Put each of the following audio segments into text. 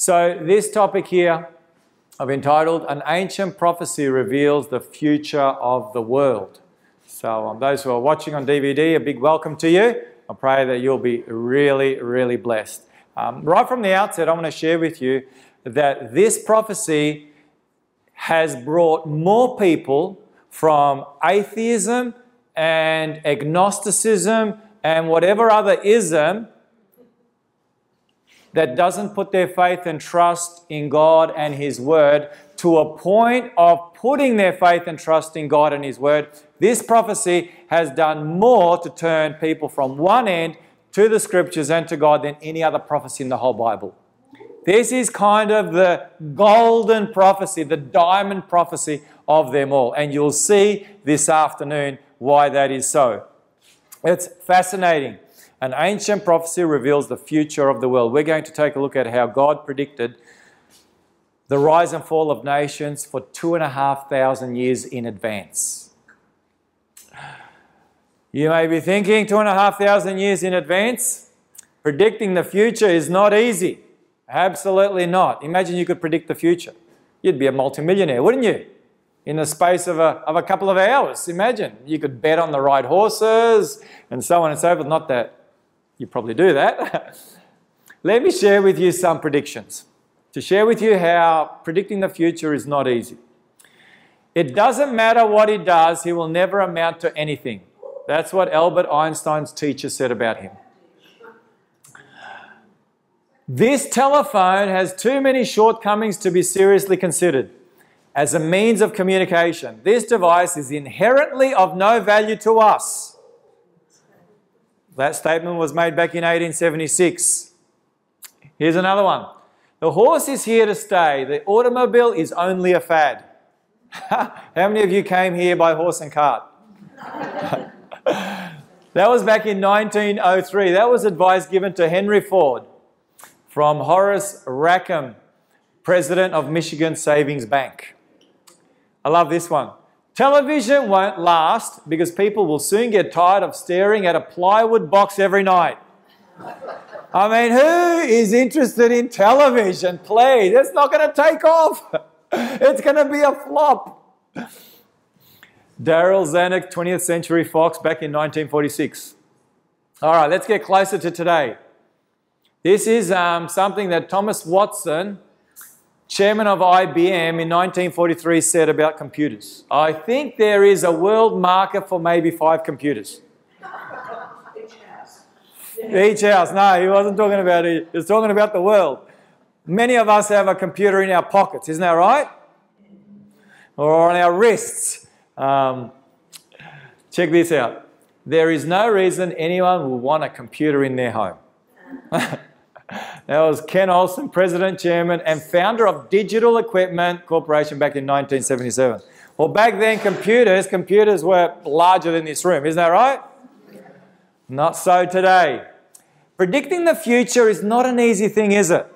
So, this topic here I've entitled An Ancient Prophecy Reveals the Future of the World. So, um, those who are watching on DVD, a big welcome to you. I pray that you'll be really, really blessed. Um, right from the outset, I want to share with you that this prophecy has brought more people from atheism and agnosticism and whatever other ism that doesn't put their faith and trust in God and His Word to a point of putting their faith and trust in God and His Word. This prophecy has done more to turn people from one end to the Scriptures and to God than any other prophecy in the whole Bible. This is kind of the golden prophecy, the diamond prophecy of them all. And you'll see this afternoon why that is so. It's fascinating. An ancient prophecy reveals the future of the world. We're going to take a look at how God predicted the rise and fall of nations for two and a half thousand years in advance. You may be thinking two and a half thousand years in advance. Predicting the future is not easy. Absolutely not. Imagine you could predict the future. You'd be a multimillionaire, wouldn't you? In the space of a, of a couple of hours. Imagine. You could bet on the right horses and so on and so forth. Not that you probably do that. Let me share with you some predictions to share with you how predicting the future is not easy. It doesn't matter what he does, he will never amount to anything. That's what Albert Einstein's teacher said about him. This telephone has too many shortcomings to be seriously considered as a means of communication. This device is inherently of no value to us. That statement was made back in 1876. Here's another one. The horse is here to stay. The automobile is only a fad. How many of you came here by horse and cart? that was back in 1903. That was advice given to Henry Ford from Horace Rackham, president of Michigan Savings Bank. I love this one. Television won't last because people will soon get tired of staring at a plywood box every night. I mean, who is interested in television? Please, it's not going to take off. It's going to be a flop. Darryl Zanuck, 20th Century Fox, back in 1946. All right, let's get closer to today. This is um, something that Thomas Watson chairman of IBM in 1943 said about computers. I think there is a world market for maybe five computers. Each house. Each house. No, he wasn't talking about it. He was talking about the world. Many of us have a computer in our pockets, isn't that right? Or on our wrists. Um, check this out. There is no reason anyone will want a computer in their home. That was Ken Olsen, President, Chairman, and founder of Digital Equipment Corporation back in 1977. Well, back then, computers, computers were larger than this room, isn't that right? Not so today. Predicting the future is not an easy thing, is it?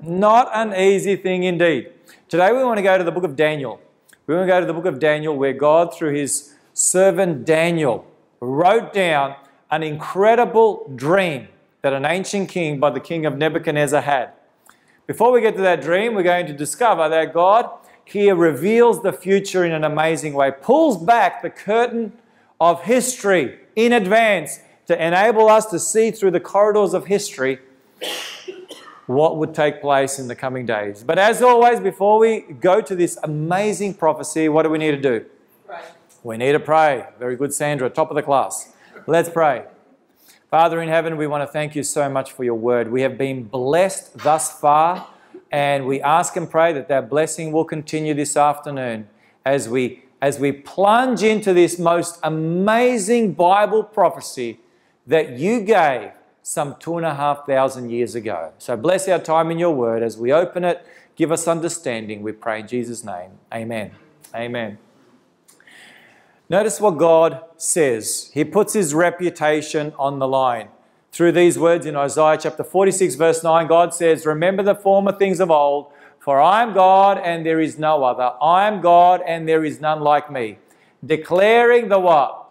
Not an easy thing indeed. Today we want to go to the book of Daniel. We want to go to the book of Daniel where God, through his servant Daniel, wrote down an incredible dream that an ancient king by the king of Nebuchadnezzar had. Before we get to that dream, we're going to discover that God here reveals the future in an amazing way, pulls back the curtain of history in advance to enable us to see through the corridors of history what would take place in the coming days. But as always, before we go to this amazing prophecy, what do we need to do? Pray. We need to pray. Very good, Sandra, top of the class. Let's pray. Father in heaven, we want to thank you so much for your word. We have been blessed thus far, and we ask and pray that that blessing will continue this afternoon as we, as we plunge into this most amazing Bible prophecy that you gave some two and a half thousand years ago. So bless our time in your word as we open it. Give us understanding, we pray in Jesus' name. Amen. Amen. Notice what God says. He puts his reputation on the line. Through these words in Isaiah chapter 46, verse 9, God says, Remember the former things of old, for I am God and there is no other. I am God and there is none like me. Declaring the what?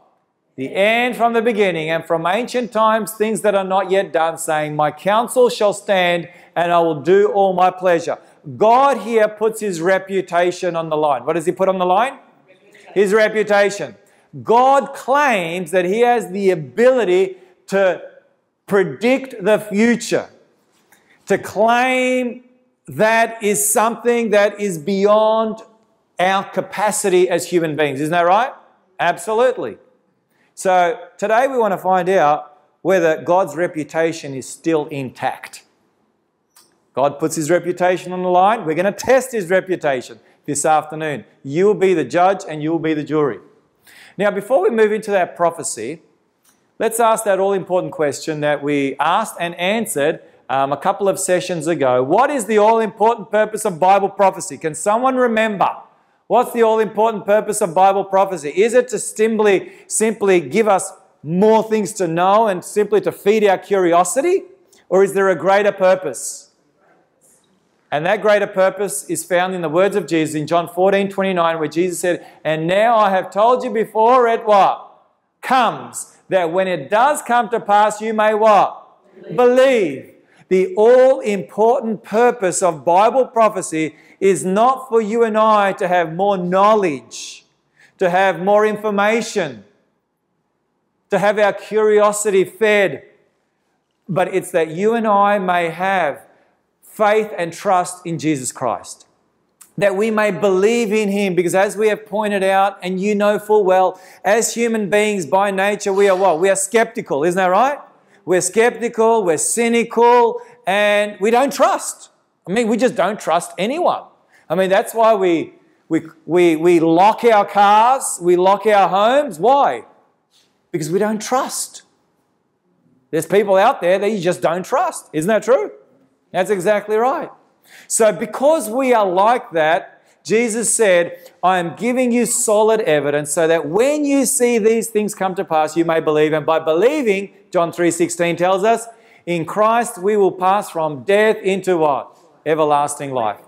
the end from the beginning, and from ancient times things that are not yet done, saying, My counsel shall stand, and I will do all my pleasure. God here puts his reputation on the line. What does he put on the line? His reputation. God claims that he has the ability to predict the future. To claim that is something that is beyond our capacity as human beings. Isn't that right? Absolutely. So today we want to find out whether God's reputation is still intact. God puts his reputation on the line. We're going to test his reputation this afternoon. You will be the judge and you will be the jury. Now, before we move into that prophecy, let's ask that all important question that we asked and answered um, a couple of sessions ago. What is the all important purpose of Bible prophecy? Can someone remember? What's the all important purpose of Bible prophecy? Is it to simply, simply give us more things to know and simply to feed our curiosity? Or is there a greater purpose? And that greater purpose is found in the words of Jesus in John 14 29, where Jesus said, And now I have told you before it what? Comes, that when it does come to pass, you may what? Believe. Believe. The all important purpose of Bible prophecy is not for you and I to have more knowledge, to have more information, to have our curiosity fed, but it's that you and I may have faith and trust in Jesus Christ. That we may believe in Him, because as we have pointed out, and you know full well, as human beings by nature, we are what? We are skeptical, isn't that right? We're skeptical, we're cynical, and we don't trust. I mean, we just don't trust anyone. I mean, that's why we, we, we, we lock our cars, we lock our homes. Why? Because we don't trust. There's people out there that you just don't trust. Isn't that true? That's exactly right. So, because we are like that, Jesus said, I am giving you solid evidence so that when you see these things come to pass, you may believe. And by believing, John 3:16 tells us, in Christ we will pass from death into what? Everlasting life.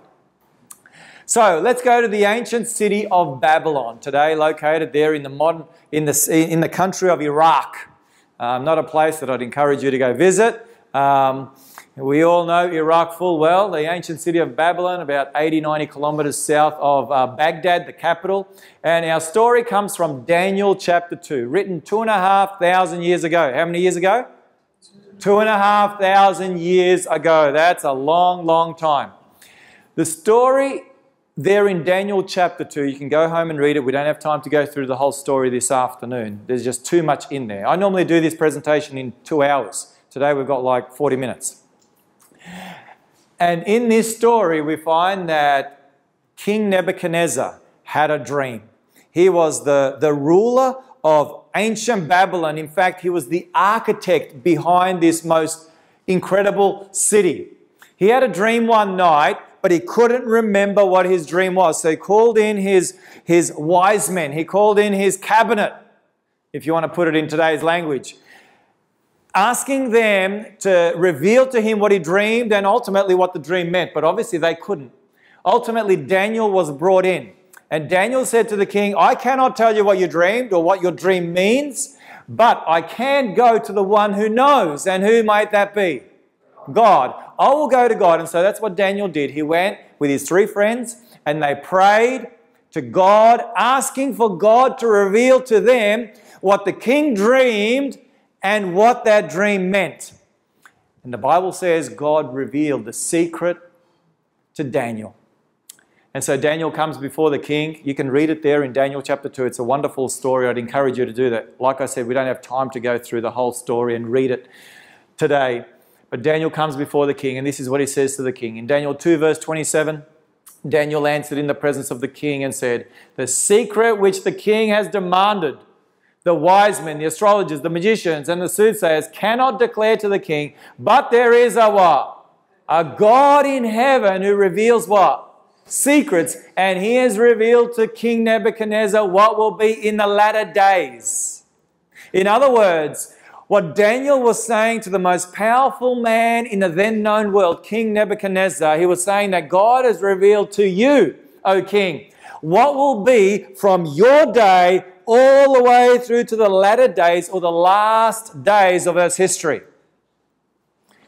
So let's go to the ancient city of Babylon, today located there in the modern in the in the country of Iraq. Um, not a place that I'd encourage you to go visit. Um, we all know Iraq full well, the ancient city of Babylon, about 80, 90 kilometers south of uh, Baghdad, the capital. And our story comes from Daniel chapter 2, written two and a half thousand years ago. How many years ago? Two and a half thousand years ago. That's a long, long time. The story there in Daniel chapter 2, you can go home and read it. We don't have time to go through the whole story this afternoon. There's just too much in there. I normally do this presentation in two hours. Today we've got like 40 minutes. And in this story, we find that King Nebuchadnezzar had a dream. He was the, the ruler of ancient Babylon. In fact, he was the architect behind this most incredible city. He had a dream one night, but he couldn't remember what his dream was. So he called in his, his wise men, he called in his cabinet, if you want to put it in today's language asking them to reveal to him what he dreamed and ultimately what the dream meant. But obviously they couldn't. Ultimately, Daniel was brought in. And Daniel said to the king, I cannot tell you what you dreamed or what your dream means, but I can go to the one who knows. And who might that be? God. I will go to God. And so that's what Daniel did. He went with his three friends and they prayed to God, asking for God to reveal to them what the king dreamed and what that dream meant. And the Bible says God revealed the secret to Daniel. And so Daniel comes before the king. You can read it there in Daniel chapter 2. It's a wonderful story. I'd encourage you to do that. Like I said, we don't have time to go through the whole story and read it today. But Daniel comes before the king, and this is what he says to the king. In Daniel 2, verse 27, Daniel answered in the presence of the king and said, The secret which the king has demanded the wise men, the astrologers, the magicians, and the soothsayers cannot declare to the king, but there is a what? A God in heaven who reveals what? Secrets. And he has revealed to King Nebuchadnezzar what will be in the latter days. In other words, what Daniel was saying to the most powerful man in the then known world, King Nebuchadnezzar, he was saying that God has revealed to you, O king, what will be from your day all the way through to the latter days or the last days of Earth's history.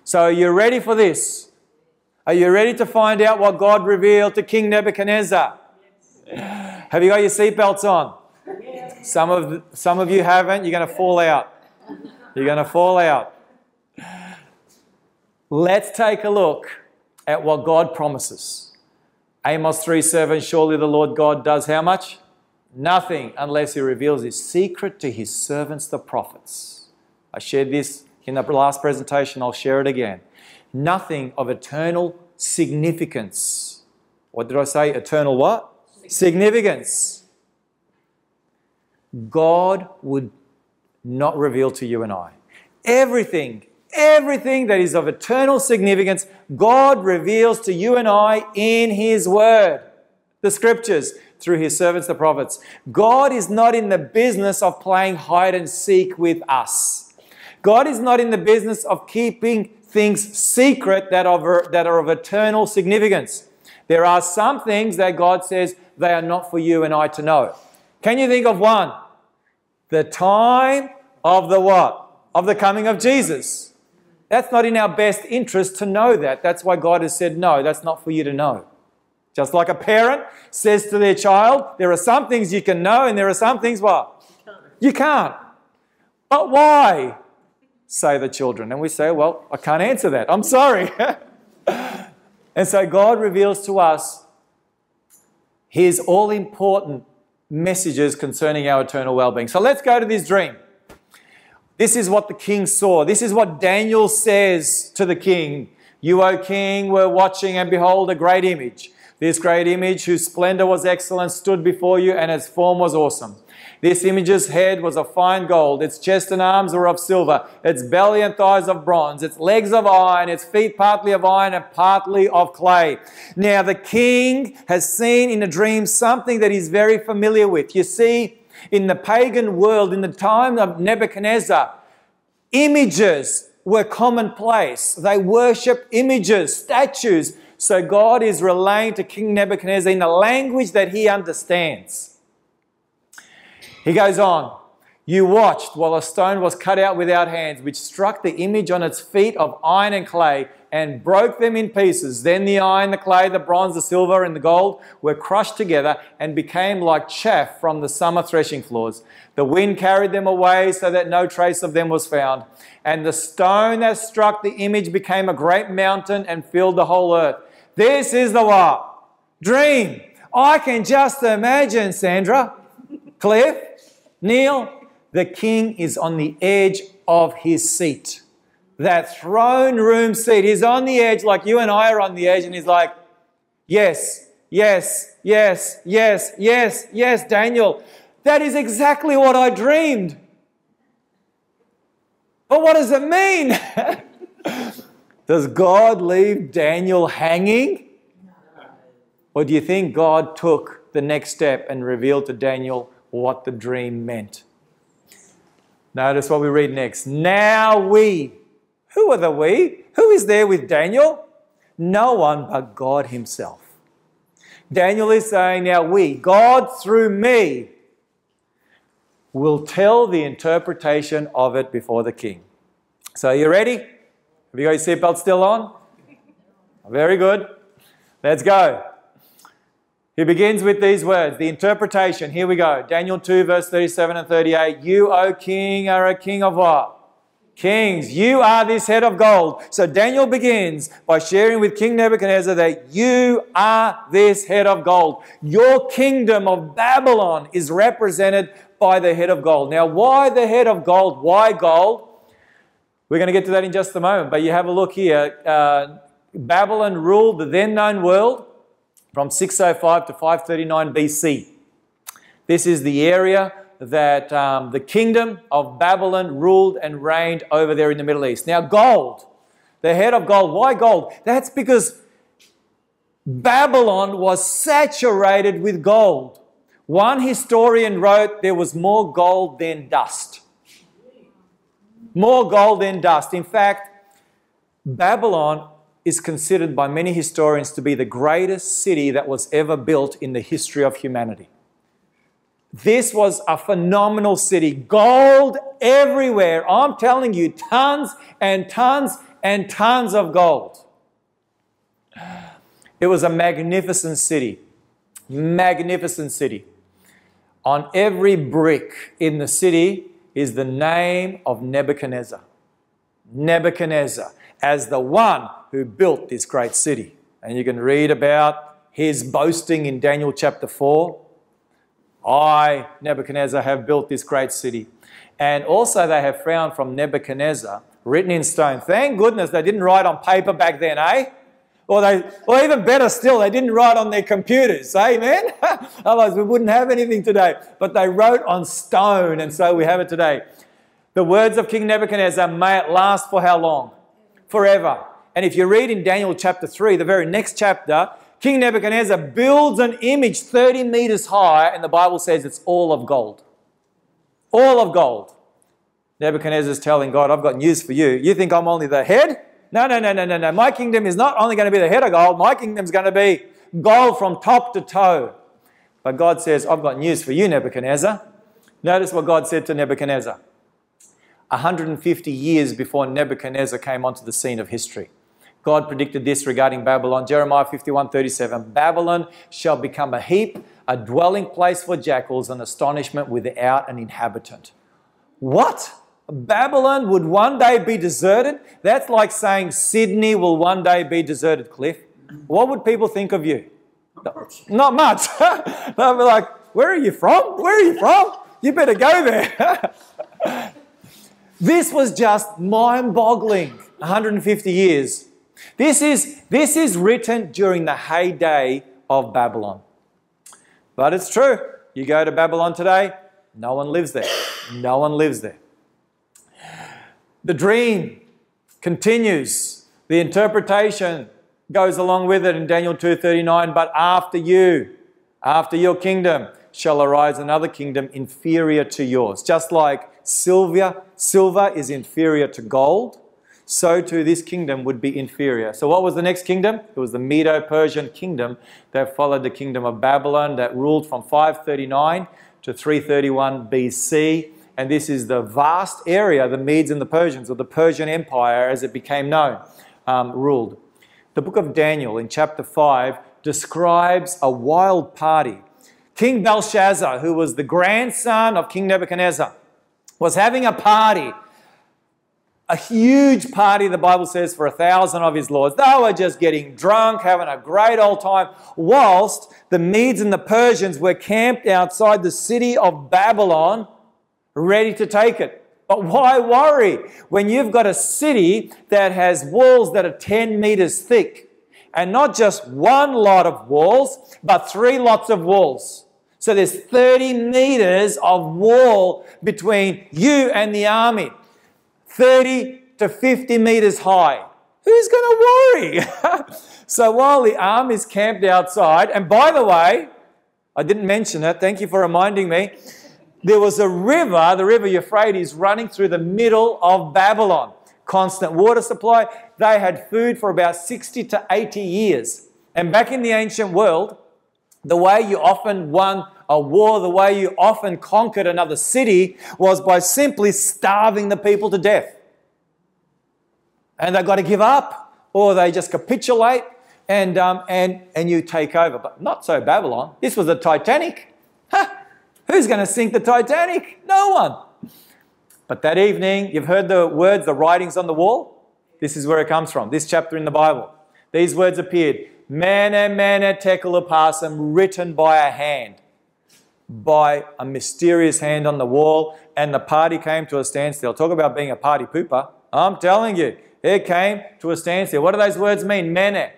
So, are you ready for this? Are you ready to find out what God revealed to King Nebuchadnezzar? Have you got your seatbelts on? Some of, some of you haven't. You're going to fall out. You're going to fall out. Let's take a look at what God promises. Amos 3 7 Surely the Lord God does how much? Nothing unless he reveals his secret to his servants, the prophets. I shared this in the last presentation, I'll share it again. Nothing of eternal significance. What did I say? Eternal what? Significance. God would not reveal to you and I. Everything, everything that is of eternal significance, God reveals to you and I in His Word, the Scriptures, through His servants, the prophets. God is not in the business of playing hide and seek with us. God is not in the business of keeping things secret that are, that are of eternal significance. There are some things that God says they are not for you and I to know. Can you think of one? The time of the what? Of the coming of Jesus. That's not in our best interest to know that. That's why God has said, no, that's not for you to know. Just like a parent says to their child, there are some things you can know and there are some things what? You can't. But why? Say the children. And we say, well, I can't answer that. I'm sorry. and so God reveals to us his all important messages concerning our eternal well being. So let's go to this dream. This is what the king saw. This is what Daniel says to the king. You, O king, were watching, and behold, a great image. This great image, whose splendor was excellent, stood before you, and its form was awesome. This image's head was of fine gold, its chest and arms were of silver, its belly and thighs of bronze, its legs of iron, its feet partly of iron and partly of clay. Now the king has seen in a dream something that he's very familiar with. You see, in the pagan world, in the time of Nebuchadnezzar, images were commonplace. They worship images, statues. So God is relaying to King Nebuchadnezzar in a language that he understands. He goes on, You watched while a stone was cut out without hands, which struck the image on its feet of iron and clay and broke them in pieces. Then the iron, the clay, the bronze, the silver, and the gold were crushed together and became like chaff from the summer threshing floors. The wind carried them away so that no trace of them was found. And the stone that struck the image became a great mountain and filled the whole earth. This is the what? Dream. I can just imagine, Sandra, Cliff, Neil, the king is on the edge of his seat. That throne room seat. He's on the edge like you and I are on the edge, and he's like, Yes, yes, yes, yes, yes, yes, Daniel. That is exactly what I dreamed. But what does it mean? does God leave Daniel hanging? Or do you think God took the next step and revealed to Daniel what the dream meant. Notice what we read next. Now we. Who are the we? Who is there with Daniel? No one but God Himself. Daniel is saying, Now we, God through me, will tell the interpretation of it before the king. So, are you ready? Have you got your seatbelt still on? Very good. Let's go. He begins with these words, the interpretation. Here we go. Daniel 2, verse 37 and 38. You, O king, are a king of what? Kings, you are this head of gold. So Daniel begins by sharing with King Nebuchadnezzar that you are this head of gold. Your kingdom of Babylon is represented by the head of gold. Now, why the head of gold? Why gold? We're going to get to that in just a moment, but you have a look here. Uh, Babylon ruled the then known world from 605 to 539 BC. This is the area that um, the kingdom of Babylon ruled and reigned over there in the Middle East. Now, gold, the head of gold. Why gold? That's because Babylon was saturated with gold. One historian wrote there was more gold than dust. More gold than dust. In fact, Babylon is considered by many historians to be the greatest city that was ever built in the history of humanity. This was a phenomenal city. Gold everywhere. I'm telling you, tons and tons and tons of gold. It was a magnificent city. Magnificent city. On every brick in the city is the name of Nebuchadnezzar. Nebuchadnezzar as the one who built this great city. And you can read about his boasting in Daniel chapter 4. I, Nebuchadnezzar, have built this great city. And also, they have found from Nebuchadnezzar written in stone. Thank goodness they didn't write on paper back then, eh? Or they, or even better still, they didn't write on their computers. Eh, Amen. Otherwise, we wouldn't have anything today. But they wrote on stone, and so we have it today. The words of King Nebuchadnezzar may it last for how long? Forever. And if you read in Daniel chapter 3, the very next chapter, King Nebuchadnezzar builds an image 30 meters high, and the Bible says it's all of gold. All of gold. Nebuchadnezzar is telling God, I've got news for you. You think I'm only the head? No, no, no, no, no, no. My kingdom is not only going to be the head of gold, my kingdom is going to be gold from top to toe. But God says, I've got news for you, Nebuchadnezzar. Notice what God said to Nebuchadnezzar 150 years before Nebuchadnezzar came onto the scene of history. God predicted this regarding Babylon. Jeremiah 51 37. Babylon shall become a heap, a dwelling place for jackals, an astonishment without an inhabitant. What? Babylon would one day be deserted? That's like saying Sydney will one day be deserted, Cliff. What would people think of you? Not much. Not much. They'll be like, Where are you from? Where are you from? You better go there. this was just mind boggling 150 years. This is, this is written during the heyday of Babylon. But it's true. You go to Babylon today, no one lives there. No one lives there. The dream continues. The interpretation goes along with it in Daniel 2:39, but after you, after your kingdom shall arise another kingdom inferior to yours. Just like silver, silver is inferior to gold, so too this kingdom would be inferior. So what was the next kingdom? It was the Medo-Persian kingdom that followed the kingdom of Babylon that ruled from 539 to 331 BC and this is the vast area the Medes and the Persians, or the Persian Empire as it became known, um, ruled. The book of Daniel in chapter 5 describes a wild party. King Belshazzar, who was the grandson of King Nebuchadnezzar, was having a party. A huge party, the Bible says, for a thousand of his lords. They were just getting drunk, having a great old time, whilst the Medes and the Persians were camped outside the city of Babylon ready to take it. But why worry when you've got a city that has walls that are 10 meters thick and not just one lot of walls, but three lots of walls? So there's 30 meters of wall between you and the army, 30 to 50 meters high. Who's going to worry? so while the army's camped outside, and by the way, I didn't mention it, thank you for reminding me there was a river, the river Euphrates, running through the middle of Babylon. Constant water supply. They had food for about 60 to 80 years. And back in the ancient world, the way you often won a war, the way you often conquered another city was by simply starving the people to death. And they've got to give up, or they just capitulate and, um, and, and you take over. But not so Babylon. This was the Titanic. Who's going to sink the Titanic? No one. But that evening, you've heard the words, the writings on the wall? This is where it comes from, this chapter in the Bible. These words appeared Mene, Mene, Tekel, Upharsin, written by a hand, by a mysterious hand on the wall, and the party came to a standstill. Talk about being a party pooper. I'm telling you, it came to a standstill. What do those words mean? Mene,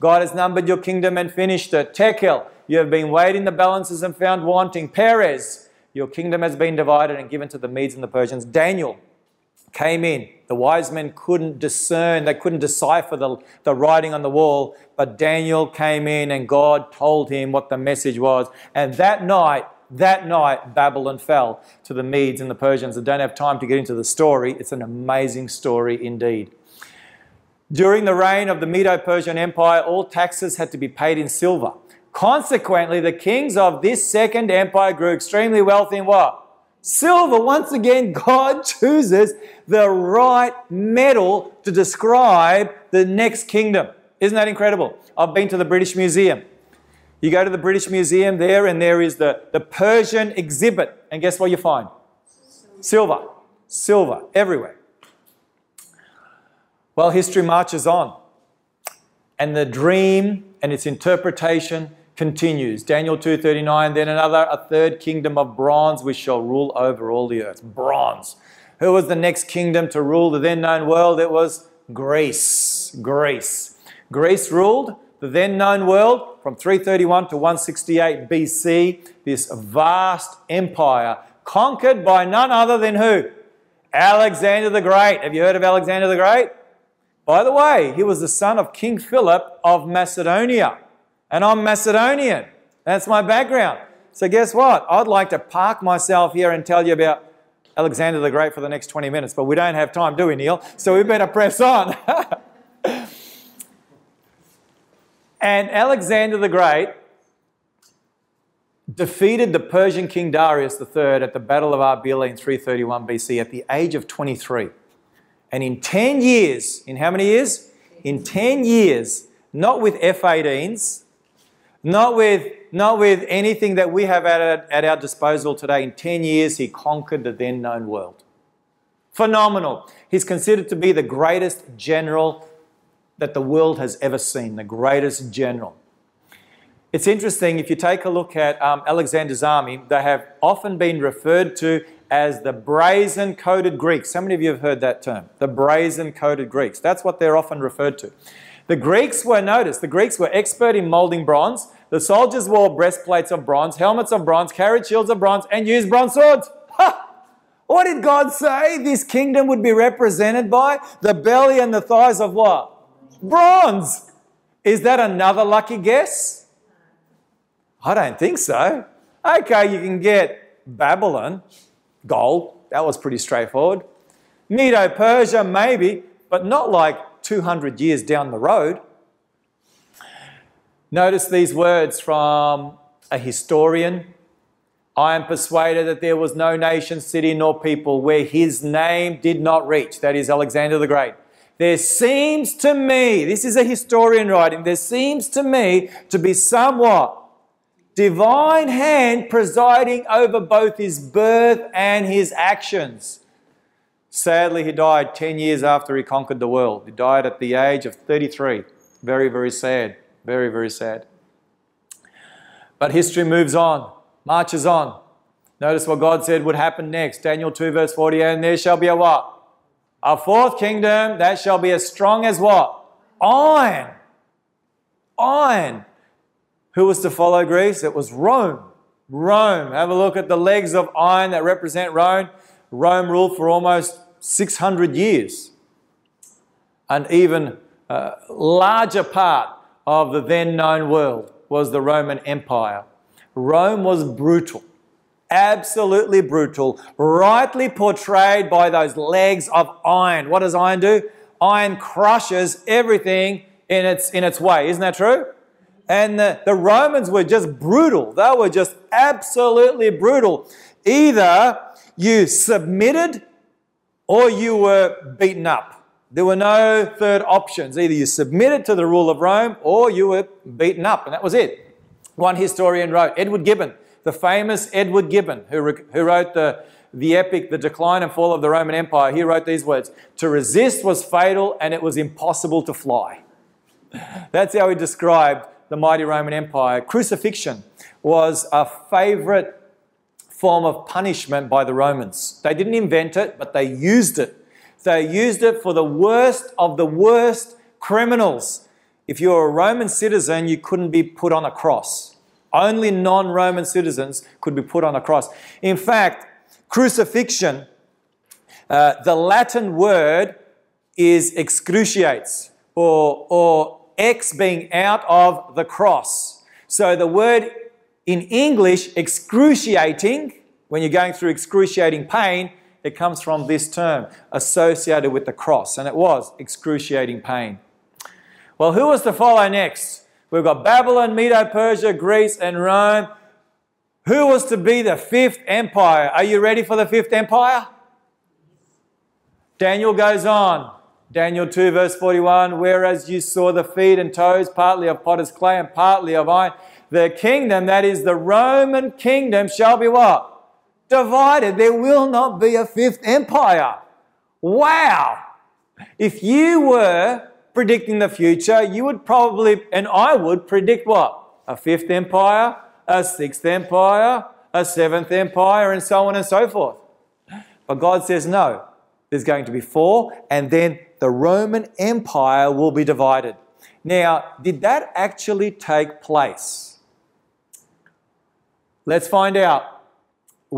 God has numbered your kingdom and finished it. Tekel, you have been weighed in the balances and found wanting. Peres, your kingdom has been divided and given to the Medes and the Persians. Daniel came in. The wise men couldn't discern, they couldn't decipher the, the writing on the wall, but Daniel came in and God told him what the message was. And that night, that night, Babylon fell to the Medes and the Persians. I don't have time to get into the story. It's an amazing story indeed. During the reign of the Medo Persian Empire, all taxes had to be paid in silver Consequently, the kings of this second empire grew extremely wealthy in what? Silver. Once again, God chooses the right metal to describe the next kingdom. Isn't that incredible? I've been to the British Museum. You go to the British Museum there, and there is the, the Persian exhibit. And guess what you find? Silver. Silver everywhere. Well, history marches on. And the dream and its interpretation continues. Daniel 2:39, then another a third kingdom of bronze which shall rule over all the earth. Bronze. Who was the next kingdom to rule the then known world? It was Greece. Greece. Greece ruled the then known world from 331 to 168 BC, this vast empire conquered by none other than who? Alexander the Great. Have you heard of Alexander the Great? By the way, he was the son of King Philip of Macedonia. And I'm Macedonian. That's my background. So, guess what? I'd like to park myself here and tell you about Alexander the Great for the next 20 minutes, but we don't have time, do we, Neil? So, we better press on. and Alexander the Great defeated the Persian king Darius III at the Battle of Arbela in 331 BC at the age of 23. And in 10 years, in how many years? In 10 years, not with F 18s, not with, not with anything that we have at, at our disposal today. In 10 years, he conquered the then known world. Phenomenal. He's considered to be the greatest general that the world has ever seen, the greatest general. It's interesting, if you take a look at um, Alexander's army, they have often been referred to as the brazen coated Greeks. How many of you have heard that term? The brazen coated Greeks. That's what they're often referred to. The Greeks were, noticed, the Greeks were expert in molding bronze. The soldiers wore breastplates of bronze, helmets of bronze, carried shields of bronze, and used bronze swords. Ha! What did God say this kingdom would be represented by? The belly and the thighs of what? Bronze. Is that another lucky guess? I don't think so. Okay, you can get Babylon, gold. That was pretty straightforward. Medo Persia, maybe, but not like 200 years down the road. Notice these words from a historian. I am persuaded that there was no nation, city, nor people where his name did not reach. That is Alexander the Great. There seems to me, this is a historian writing, there seems to me to be somewhat divine hand presiding over both his birth and his actions. Sadly, he died 10 years after he conquered the world. He died at the age of 33. Very, very sad. Very, very sad. But history moves on, marches on. Notice what God said would happen next. Daniel 2, verse 40, and there shall be a what? A fourth kingdom that shall be as strong as what? Iron. Iron. Who was to follow Greece? It was Rome. Rome. Have a look at the legs of iron that represent Rome. Rome ruled for almost 600 years. An even uh, larger part of the then known world was the Roman Empire. Rome was brutal, absolutely brutal, rightly portrayed by those legs of iron. What does iron do? Iron crushes everything in its, in its way. Isn't that true? And the, the Romans were just brutal. They were just absolutely brutal. Either you submitted or you were beaten up. There were no third options. Either you submitted to the rule of Rome or you were beaten up, and that was it. One historian wrote, Edward Gibbon, the famous Edward Gibbon, who, who wrote the, the epic The Decline and Fall of the Roman Empire, he wrote these words To resist was fatal and it was impossible to fly. That's how he described the mighty Roman Empire, crucifixion was a favorite form of punishment by the Romans. They didn't invent it, but they used it. They used it for the worst of the worst criminals. If you're a Roman citizen, you couldn't be put on a cross. Only non Roman citizens could be put on a cross. In fact, crucifixion, uh, the Latin word is excruciates or, or X being out of the cross. So the word in English, excruciating, when you're going through excruciating pain, it comes from this term associated with the cross, and it was excruciating pain. Well, who was to follow next? We've got Babylon, Medo Persia, Greece, and Rome. Who was to be the fifth empire? Are you ready for the fifth empire? Daniel goes on. Daniel 2, verse 41 Whereas you saw the feet and toes, partly of potter's clay and partly of iron, the kingdom, that is the Roman kingdom, shall be what? Divided. There will not be a fifth empire. Wow! If you were predicting the future, you would probably, and I would predict what? A fifth empire, a sixth empire, a seventh empire, and so on and so forth. But God says no. There's going to be four, and then the Roman Empire will be divided. Now, did that actually take place? Let's find out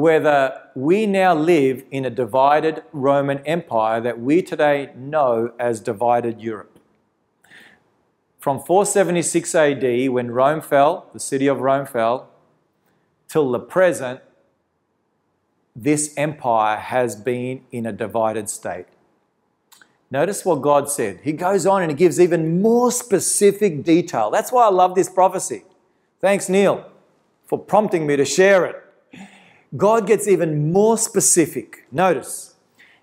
whether we now live in a divided Roman Empire that we today know as divided Europe. From 476 AD, when Rome fell, the city of Rome fell, till the present, this empire has been in a divided state. Notice what God said. He goes on and he gives even more specific detail. That's why I love this prophecy. Thanks, Neil, for prompting me to share it. God gets even more specific. Notice,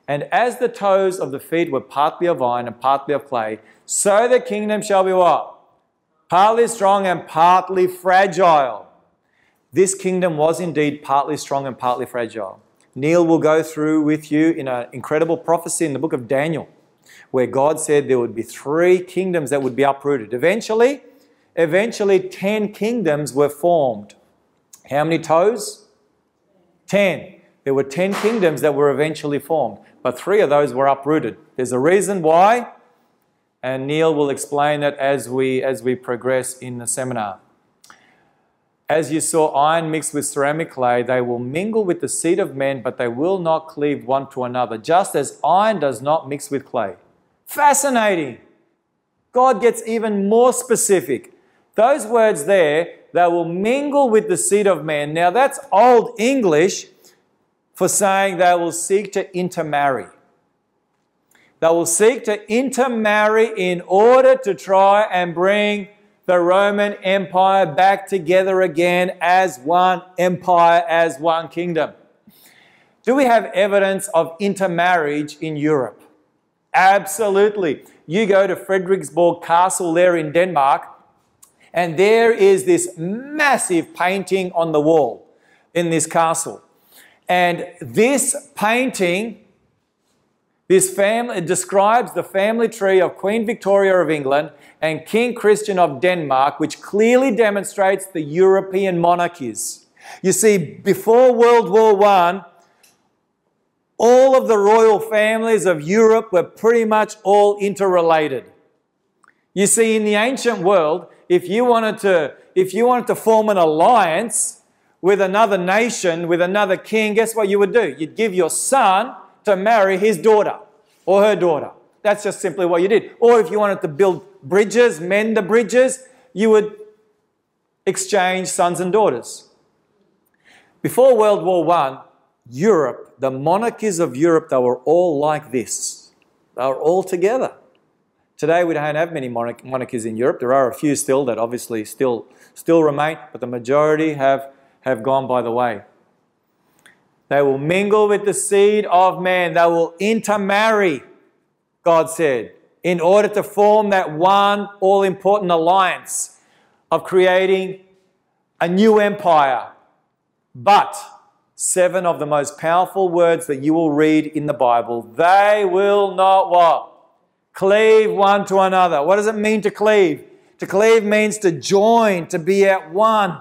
and as the toes of the feet were partly of iron and partly of clay, so the kingdom shall be what? Partly strong and partly fragile. This kingdom was indeed partly strong and partly fragile. Neil will go through with you in an incredible prophecy in the book of Daniel, where God said there would be three kingdoms that would be uprooted. Eventually, eventually 10 kingdoms were formed. How many toes? 10. There were 10 kingdoms that were eventually formed, but three of those were uprooted. There's a reason why, and Neil will explain that as we, as we progress in the seminar. As you saw iron mixed with ceramic clay, they will mingle with the seed of men, but they will not cleave one to another, just as iron does not mix with clay. Fascinating. God gets even more specific. Those words there they will mingle with the seed of man. Now, that's Old English for saying they will seek to intermarry. They will seek to intermarry in order to try and bring the Roman Empire back together again as one empire, as one kingdom. Do we have evidence of intermarriage in Europe? Absolutely. You go to Frederiksborg Castle there in Denmark, and there is this massive painting on the wall in this castle. And this painting, this family describes the family tree of Queen Victoria of England and King Christian of Denmark, which clearly demonstrates the European monarchies. You see, before World War I, all of the royal families of Europe were pretty much all interrelated. You see, in the ancient world, if you wanted to, if you wanted to form an alliance with another nation, with another king, guess what you would do? You'd give your son to marry his daughter or her daughter. That's just simply what you did. Or if you wanted to build bridges, mend the bridges, you would exchange sons and daughters. Before World War I, Europe, the monarchies of Europe, they were all like this. They were all together. Today we don't have many monarch- monarchies in Europe. There are a few still that obviously still, still remain, but the majority have, have gone by the way. They will mingle with the seed of man. They will intermarry, God said, in order to form that one all important alliance of creating a new empire. But seven of the most powerful words that you will read in the Bible, they will not what? Cleave one to another. What does it mean to cleave? To cleave means to join, to be at one.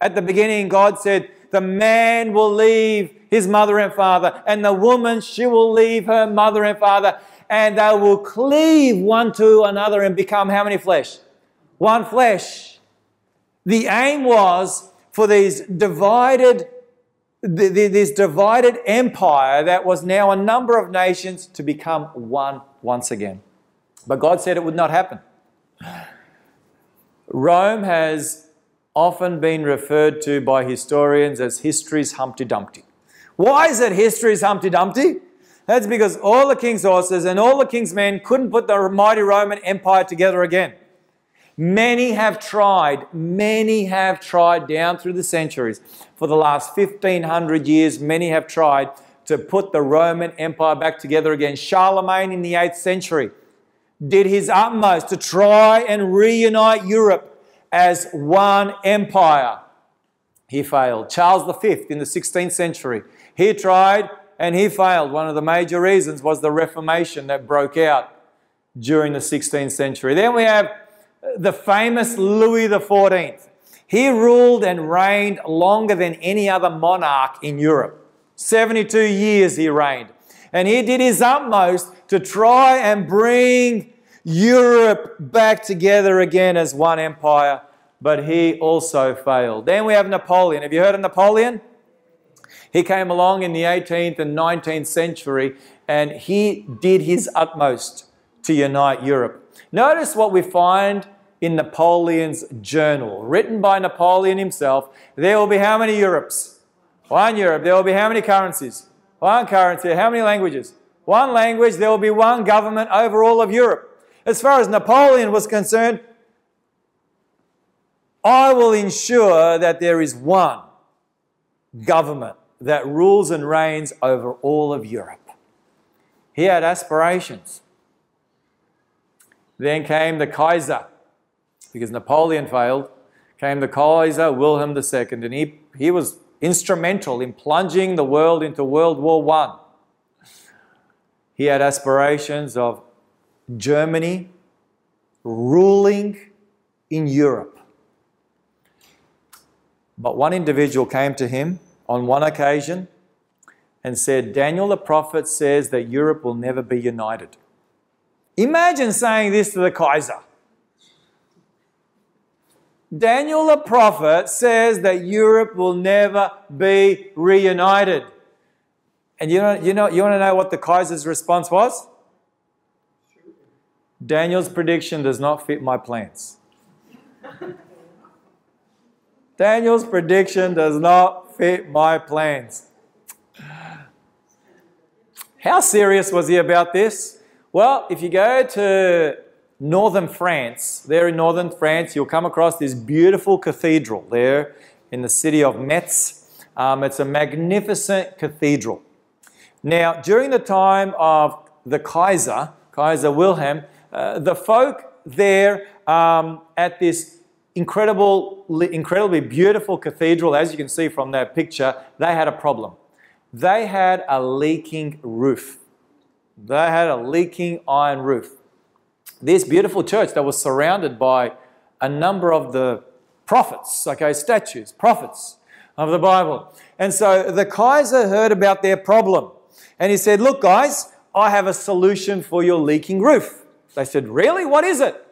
At the beginning, God said, The man will leave his mother and father, and the woman, she will leave her mother and father, and they will cleave one to another and become how many flesh? One flesh. The aim was for these divided this divided empire that was now a number of nations to become one once again. But God said it would not happen. Rome has often been referred to by historians as history's Humpty Dumpty. Why is it history's Humpty Dumpty? That's because all the king's horses and all the king's men couldn't put the mighty Roman Empire together again. Many have tried, many have tried down through the centuries. For the last 1500 years, many have tried to put the Roman Empire back together again. Charlemagne in the 8th century did his utmost to try and reunite Europe as one empire. He failed. Charles V in the 16th century, he tried and he failed. One of the major reasons was the Reformation that broke out during the 16th century. Then we have the famous Louis XIV. He ruled and reigned longer than any other monarch in Europe. 72 years he reigned. And he did his utmost to try and bring Europe back together again as one empire, but he also failed. Then we have Napoleon. Have you heard of Napoleon? He came along in the 18th and 19th century and he did his utmost to unite Europe. Notice what we find in Napoleon's journal, written by Napoleon himself. There will be how many Europes? One Europe. There will be how many currencies? One currency. How many languages? One language. There will be one government over all of Europe. As far as Napoleon was concerned, I will ensure that there is one government that rules and reigns over all of Europe. He had aspirations. Then came the Kaiser, because Napoleon failed, came the Kaiser Wilhelm II, and he, he was instrumental in plunging the world into World War I. He had aspirations of Germany ruling in Europe. But one individual came to him on one occasion and said, Daniel the prophet says that Europe will never be united. Imagine saying this to the Kaiser. Daniel the prophet says that Europe will never be reunited. And you know, you know, you want to know what the Kaiser's response was? Daniel's prediction does not fit my plans. Daniel's prediction does not fit my plans. How serious was he about this? Well, if you go to northern France, there in northern France, you'll come across this beautiful cathedral there in the city of Metz. Um, it's a magnificent cathedral. Now, during the time of the Kaiser, Kaiser Wilhelm, uh, the folk there um, at this incredible, incredibly beautiful cathedral, as you can see from that picture, they had a problem. They had a leaking roof. They had a leaking iron roof. This beautiful church that was surrounded by a number of the prophets, okay, statues, prophets of the Bible. And so the Kaiser heard about their problem and he said, Look, guys, I have a solution for your leaking roof. They said, Really? What is it?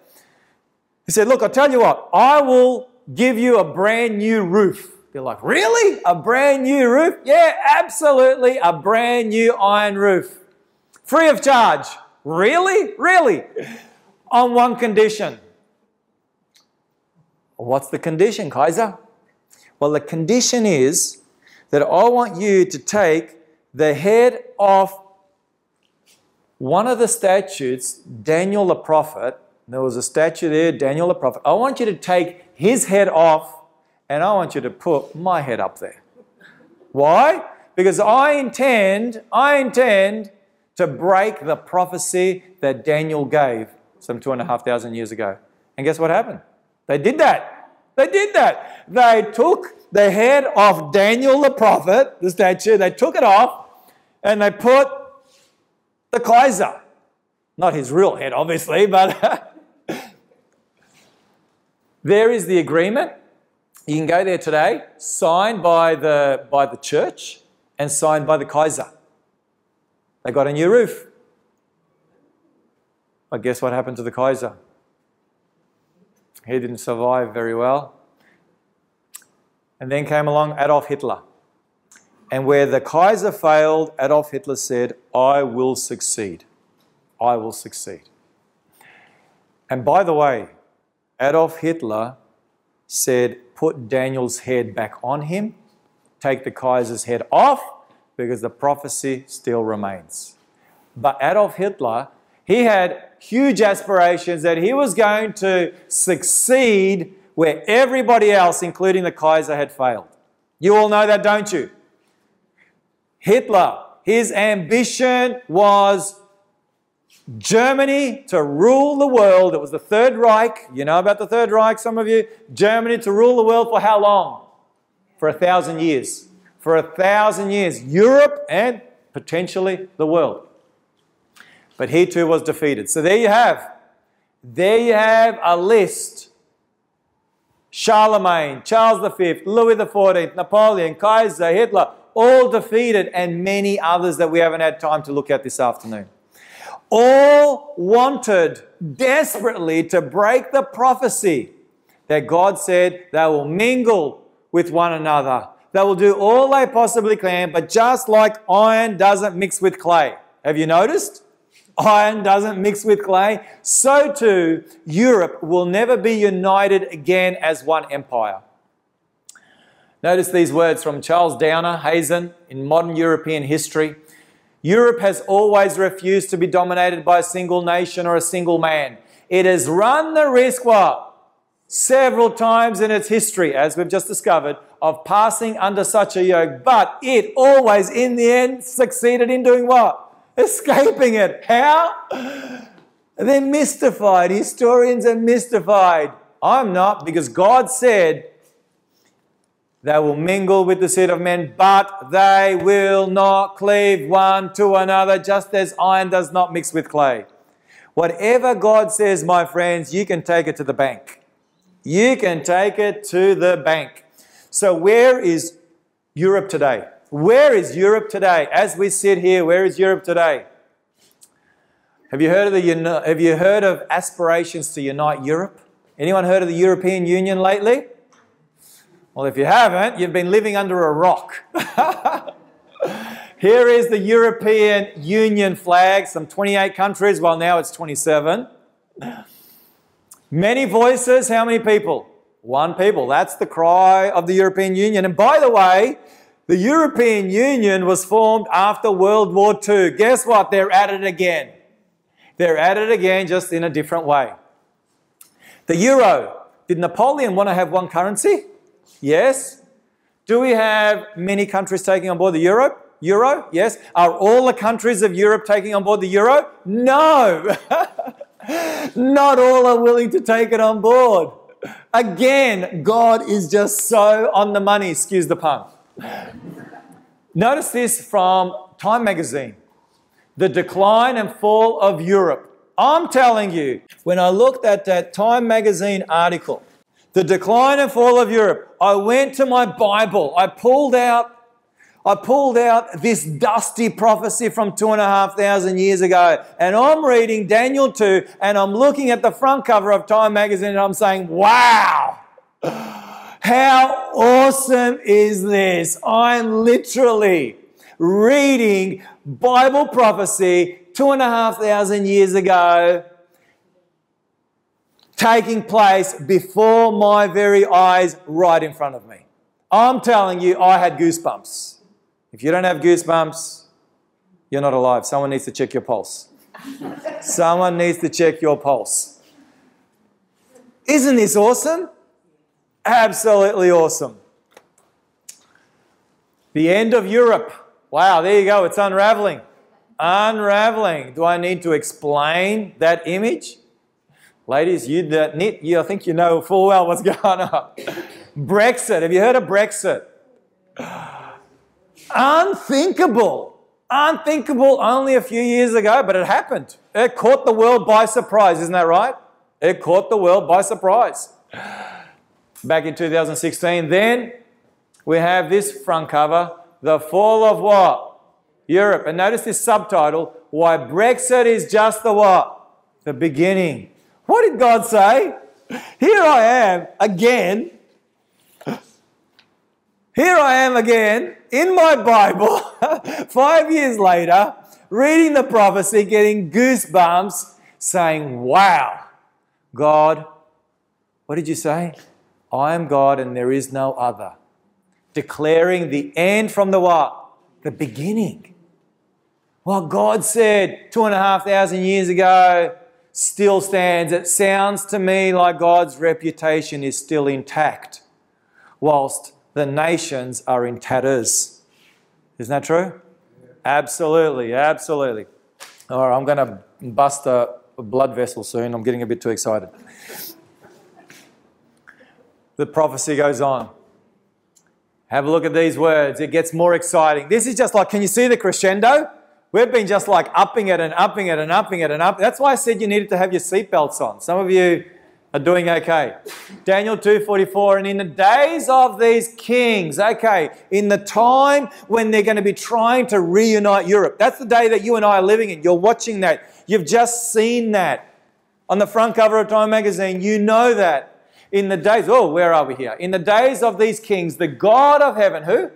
He said, Look, I'll tell you what, I will give you a brand new roof. They're like, Really? A brand new roof? Yeah, absolutely, a brand new iron roof. Free of charge. Really? Really? On one condition. What's the condition, Kaiser? Well, the condition is that I want you to take the head off one of the statues, Daniel the prophet. There was a statue there, Daniel the prophet. I want you to take his head off and I want you to put my head up there. Why? Because I intend, I intend to break the prophecy that Daniel gave some two and a half thousand years ago. And guess what happened? They did that. They did that. They took the head of Daniel the prophet, the statue, they took it off and they put the Kaiser, not his real head, obviously, but there is the agreement. You can go there today, signed by the, by the church and signed by the Kaiser. They got a new roof. But guess what happened to the Kaiser? He didn't survive very well. And then came along Adolf Hitler. And where the Kaiser failed, Adolf Hitler said, I will succeed. I will succeed. And by the way, Adolf Hitler said, put Daniel's head back on him, take the Kaiser's head off, because the prophecy still remains. But Adolf Hitler, He had huge aspirations that he was going to succeed where everybody else, including the Kaiser, had failed. You all know that, don't you? Hitler, his ambition was Germany to rule the world. It was the Third Reich. You know about the Third Reich, some of you? Germany to rule the world for how long? For a thousand years. For a thousand years. Europe and potentially the world. But he too was defeated. So there you have. There you have a list. Charlemagne, Charles V, Louis XIV, Napoleon, Kaiser, Hitler, all defeated, and many others that we haven't had time to look at this afternoon. All wanted desperately to break the prophecy that God said they will mingle with one another. They will do all they possibly can, but just like iron doesn't mix with clay. Have you noticed? Iron doesn't mix with clay, so too Europe will never be united again as one empire. Notice these words from Charles Downer Hazen in Modern European History. Europe has always refused to be dominated by a single nation or a single man. It has run the risk, what? Several times in its history, as we've just discovered, of passing under such a yoke, but it always, in the end, succeeded in doing what? escaping it. How? They're mystified. Historians are mystified. I'm not because God said they will mingle with the seed of men, but they will not cleave one to another, just as iron does not mix with clay. Whatever God says, my friends, you can take it to the bank. You can take it to the bank. So, where is Europe today? Where is Europe today? As we sit here, where is Europe today? Have you heard of the have you heard of aspirations to unite Europe? Anyone heard of the European Union lately? Well, if you haven't, you've been living under a rock. Here is the European Union flag, some 28 countries, well, now it's 27. Many voices, how many people? One people. That's the cry of the European Union. And by the way, the European Union was formed after World War II. Guess what? They're at it again. They're at it again, just in a different way. The euro. Did Napoleon want to have one currency? Yes. Do we have many countries taking on board the euro? Euro? Yes. Are all the countries of Europe taking on board the euro? No. Not all are willing to take it on board. Again, God is just so on the money, excuse the pun. Notice this from Time magazine the decline and fall of Europe. I'm telling you, when I looked at that Time magazine article, the decline and fall of Europe, I went to my Bible. I pulled out I pulled out this dusty prophecy from two and a half thousand years ago, and I'm reading Daniel 2, and I'm looking at the front cover of Time magazine, and I'm saying, Wow! How awesome is this? I'm literally reading Bible prophecy two and a half thousand years ago taking place before my very eyes right in front of me. I'm telling you, I had goosebumps. If you don't have goosebumps, you're not alive. Someone needs to check your pulse. Someone needs to check your pulse. Isn't this awesome? Absolutely awesome. The end of Europe. Wow, there you go. It's unraveling. Unraveling. Do I need to explain that image? Ladies, you that knit, you I think you know full well what's going on. Brexit. Have you heard of Brexit? Unthinkable. Unthinkable only a few years ago, but it happened. It caught the world by surprise, isn't that right? It caught the world by surprise back in 2016. Then we have this front cover, The Fall of what? Europe. And notice this subtitle, Why Brexit is Just the what? The Beginning. What did God say? Here I am again. Here I am again in my Bible, five years later, reading the prophecy, getting goosebumps, saying, Wow, God, what did you say? I am God and there is no other. Declaring the end from the what? The beginning. What God said two and a half thousand years ago still stands. It sounds to me like God's reputation is still intact, whilst the nations are in tatters. Isn't that true? Absolutely, absolutely. All right, I'm going to bust a blood vessel soon. I'm getting a bit too excited. The prophecy goes on. Have a look at these words. It gets more exciting. This is just like, can you see the crescendo? We've been just like upping it and upping it and upping it and up. That's why I said you needed to have your seatbelts on. Some of you are doing okay. Daniel 2:44 and in the days of these kings, okay, in the time when they're going to be trying to reunite Europe. That's the day that you and I are living in. You're watching that. You've just seen that on the front cover of Time magazine. You know that. In the days, oh, where are we here? In the days of these kings, the God of heaven, who?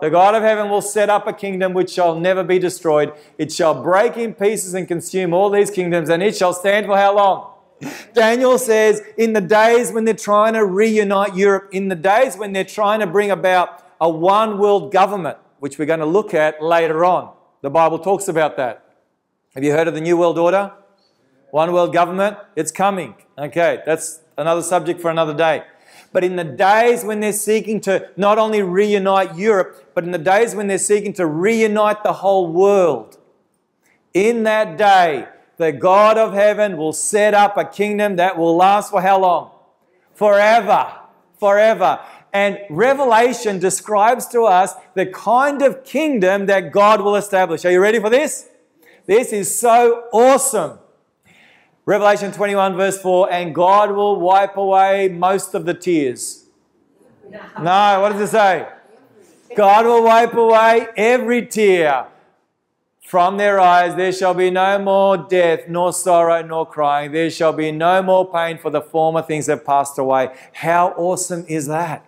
The God of heaven will set up a kingdom which shall never be destroyed. It shall break in pieces and consume all these kingdoms, and it shall stand for how long? Daniel says, in the days when they're trying to reunite Europe, in the days when they're trying to bring about a one world government, which we're going to look at later on. The Bible talks about that. Have you heard of the New World Order? One world government? It's coming. Okay, that's another subject for another day. But in the days when they're seeking to not only reunite Europe, but in the days when they're seeking to reunite the whole world, in that day, the God of heaven will set up a kingdom that will last for how long? Forever. Forever. And Revelation describes to us the kind of kingdom that God will establish. Are you ready for this? This is so awesome. Revelation 21, verse 4 and God will wipe away most of the tears. No, what does it say? God will wipe away every tear from their eyes there shall be no more death, nor sorrow, nor crying. There shall be no more pain, for the former things have passed away. How awesome is that?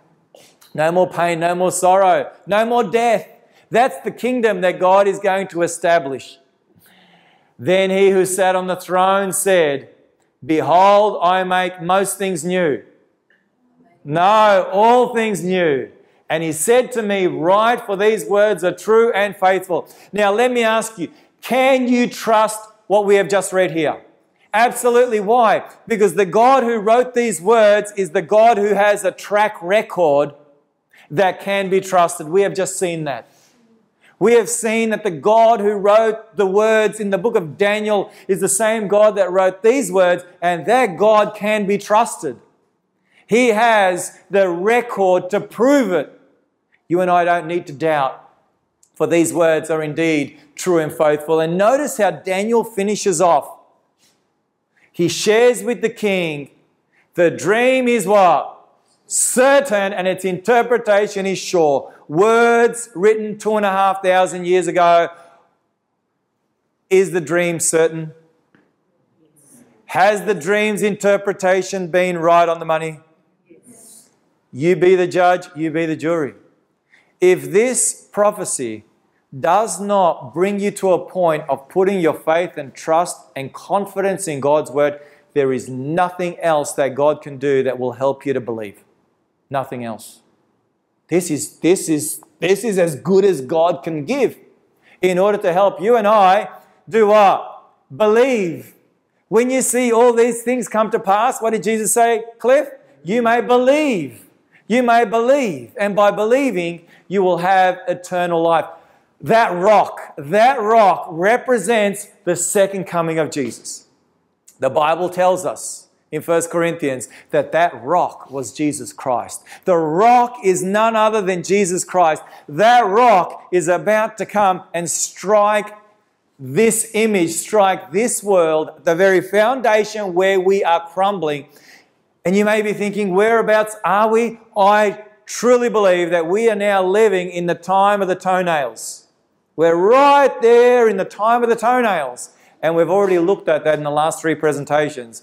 No more pain, no more sorrow, no more death. That's the kingdom that God is going to establish. Then he who sat on the throne said, Behold, I make most things new. No, all things new. And he said to me, Write, for these words are true and faithful. Now, let me ask you, can you trust what we have just read here? Absolutely. Why? Because the God who wrote these words is the God who has a track record that can be trusted. We have just seen that. We have seen that the God who wrote the words in the book of Daniel is the same God that wrote these words, and that God can be trusted. He has the record to prove it. You and I don't need to doubt, for these words are indeed true and faithful. And notice how Daniel finishes off. He shares with the king the dream is what? Certain, and its interpretation is sure. Words written two and a half thousand years ago. Is the dream certain? Has the dream's interpretation been right on the money? You be the judge, you be the jury. If this prophecy does not bring you to a point of putting your faith and trust and confidence in God's word, there is nothing else that God can do that will help you to believe. Nothing else. This is, this is, this is as good as God can give in order to help you and I do what? Believe. When you see all these things come to pass, what did Jesus say, Cliff? You may believe. You may believe. And by believing, you will have eternal life. That rock, that rock represents the second coming of Jesus. The Bible tells us in 1 Corinthians that that rock was Jesus Christ. The rock is none other than Jesus Christ. That rock is about to come and strike this image, strike this world, the very foundation where we are crumbling. And you may be thinking, whereabouts are we? I truly believe that we are now living in the time of the toenails. We're right there in the time of the toenails. And we've already looked at that in the last three presentations.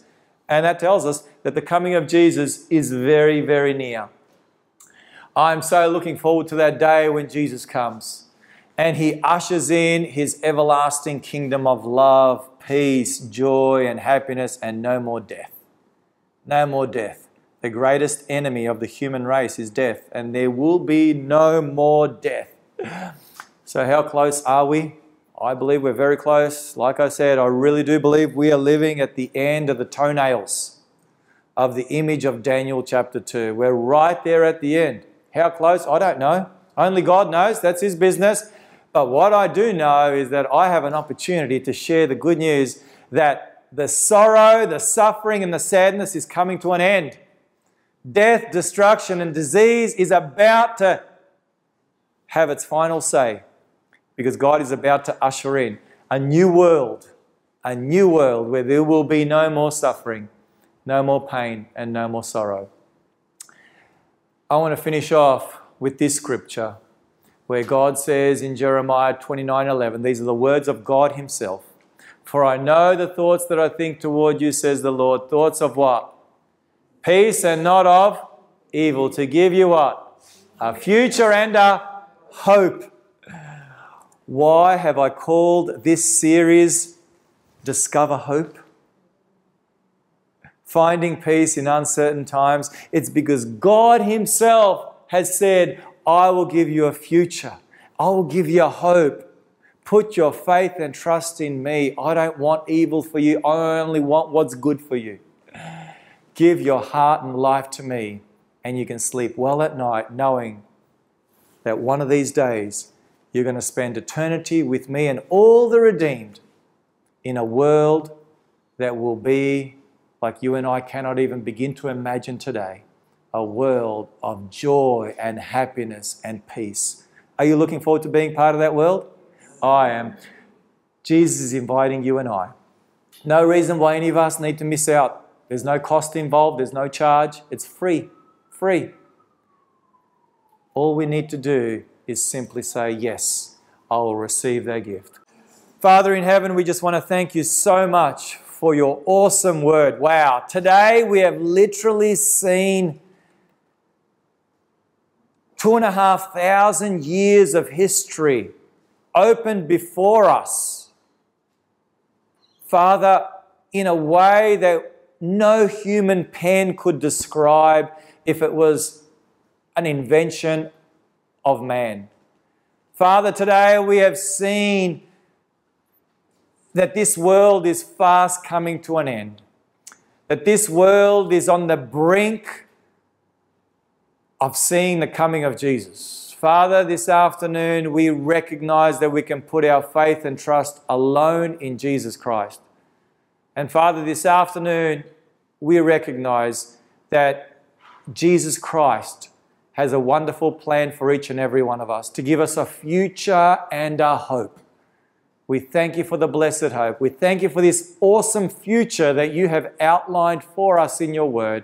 And that tells us that the coming of Jesus is very, very near. I'm so looking forward to that day when Jesus comes and he ushers in his everlasting kingdom of love, peace, joy, and happiness, and no more death. No more death. The greatest enemy of the human race is death, and there will be no more death. So, how close are we? I believe we're very close. Like I said, I really do believe we are living at the end of the toenails of the image of Daniel chapter 2. We're right there at the end. How close? I don't know. Only God knows. That's His business. But what I do know is that I have an opportunity to share the good news that the sorrow, the suffering, and the sadness is coming to an end. Death, destruction, and disease is about to have its final say because God is about to usher in a new world, a new world where there will be no more suffering, no more pain, and no more sorrow. I want to finish off with this scripture where God says in Jeremiah 29:11, these are the words of God himself. For I know the thoughts that I think toward you, says the Lord, thoughts of what? Peace and not of evil, to give you what? A future and a hope. Why have I called this series Discover Hope? Finding peace in uncertain times. It's because God Himself has said, I will give you a future. I will give you a hope. Put your faith and trust in me. I don't want evil for you. I only want what's good for you. Give your heart and life to me, and you can sleep well at night knowing that one of these days you're going to spend eternity with me and all the redeemed in a world that will be like you and I cannot even begin to imagine today a world of joy and happiness and peace. Are you looking forward to being part of that world? I am. Jesus is inviting you and I. No reason why any of us need to miss out. There's no cost involved, there's no charge. It's free. Free. All we need to do is simply say, Yes, I will receive that gift. Father in heaven, we just want to thank you so much for your awesome word. Wow. Today we have literally seen two and a half thousand years of history opened before us. Father, in a way that no human pen could describe if it was an invention of man. Father, today we have seen that this world is fast coming to an end, that this world is on the brink of seeing the coming of Jesus. Father, this afternoon we recognize that we can put our faith and trust alone in Jesus Christ. And Father, this afternoon we recognize that Jesus Christ has a wonderful plan for each and every one of us to give us a future and a hope. We thank you for the blessed hope. We thank you for this awesome future that you have outlined for us in your word.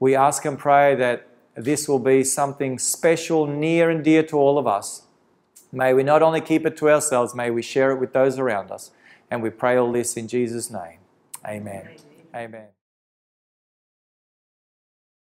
We ask and pray that this will be something special, near and dear to all of us. May we not only keep it to ourselves, may we share it with those around us. And we pray all this in Jesus' name. Amen. Amen. Amen.